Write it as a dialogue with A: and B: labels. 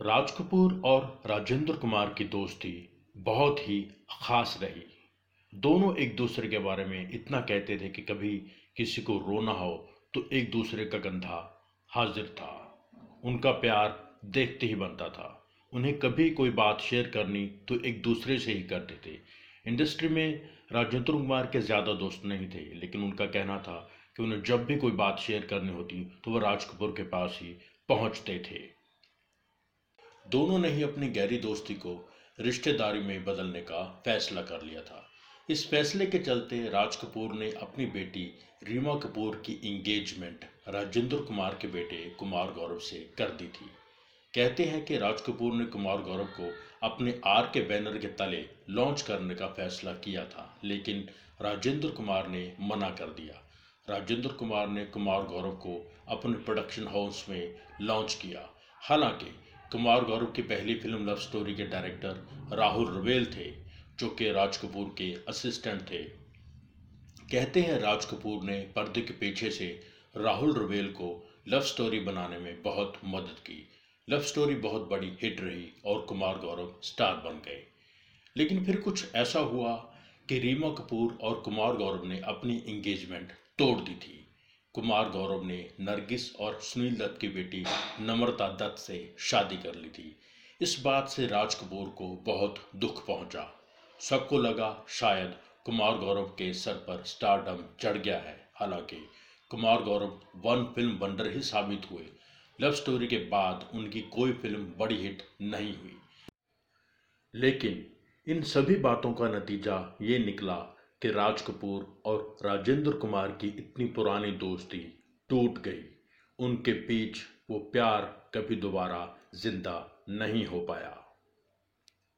A: राज कपूर और राजेंद्र कुमार की दोस्ती बहुत ही खास रही। दोनों एक दूसरे के बारे में इतना कहते थे कि कभी किसी को रोना हो तो एक दूसरे का कंधा हाजिर था। उनका प्यार देखते ही बनता था। उन्हें कभी कोई बात शेयर करनी तो एक दूसरे से ही करते थे। इंडस्ट्री में राजेंद्र कुमार के ज़्यादा दोस्त नहीं थे, लेकिन उनका कहना था कि उन्हें जब भी कोई बात शेयर करनी होती तो वह राज कपूर के पास ही पहुँचते थे। दोनों ने ही अपनी गहरी दोस्ती को रिश्तेदारी में बदलने का फैसला कर लिया था। इस फैसले के चलते राज कपूर ने अपनी बेटी रीमा कपूर की इंगेजमेंट राजेंद्र कुमार के बेटे कुमार गौरव से कर दी थी। कहते हैं कि राज कपूर ने कुमार गौरव को अपने आर के बैनर के तले लॉन्च करने का फैसला किया था, लेकिन राजेंद्र कुमार ने मना कर दिया। राजेंद्र कुमार ने कुमार गौरव को अपने प्रोडक्शन हाउस में लॉन्च किया। हालाँकि कुमार गौरव की पहली फ़िल्म लव स्टोरी के डायरेक्टर राहुल रवेल थे, जो कि राज कपूर के असिस्टेंट थे। कहते हैं राज कपूर ने पर्दे के पीछे से राहुल रवेल को लव स्टोरी बनाने में बहुत मदद की। लव स्टोरी बहुत बड़ी हिट रही और कुमार गौरव स्टार बन गए। लेकिन फिर कुछ ऐसा हुआ कि रीमा कपूर और कुमार गौरव ने अपनी इंगेजमेंट तोड़ दी थी। कुमार गौरव ने नरगिस और सुनील दत्त की बेटी नम्रता दत्त से शादी कर ली थी। इस बात से राज कपूर को बहुत दुख पहुँचा। सबको लगा शायद कुमार गौरव के सर पर स्टारडम चढ़ गया है। हालाँकि Kumar Gaurav one film wonder ही साबित हुए। लव स्टोरी के बाद उनकी कोई फ़िल्म बड़ी हिट नहीं हुई। लेकिन इन सभी बातों का नतीजा ये निकला कि राज कपूर और राजेंद्र कुमार की इतनी पुरानी दोस्ती टूट गई। उनके बीच वो प्यार कभी दोबारा ज़िंदा नहीं हो पाया।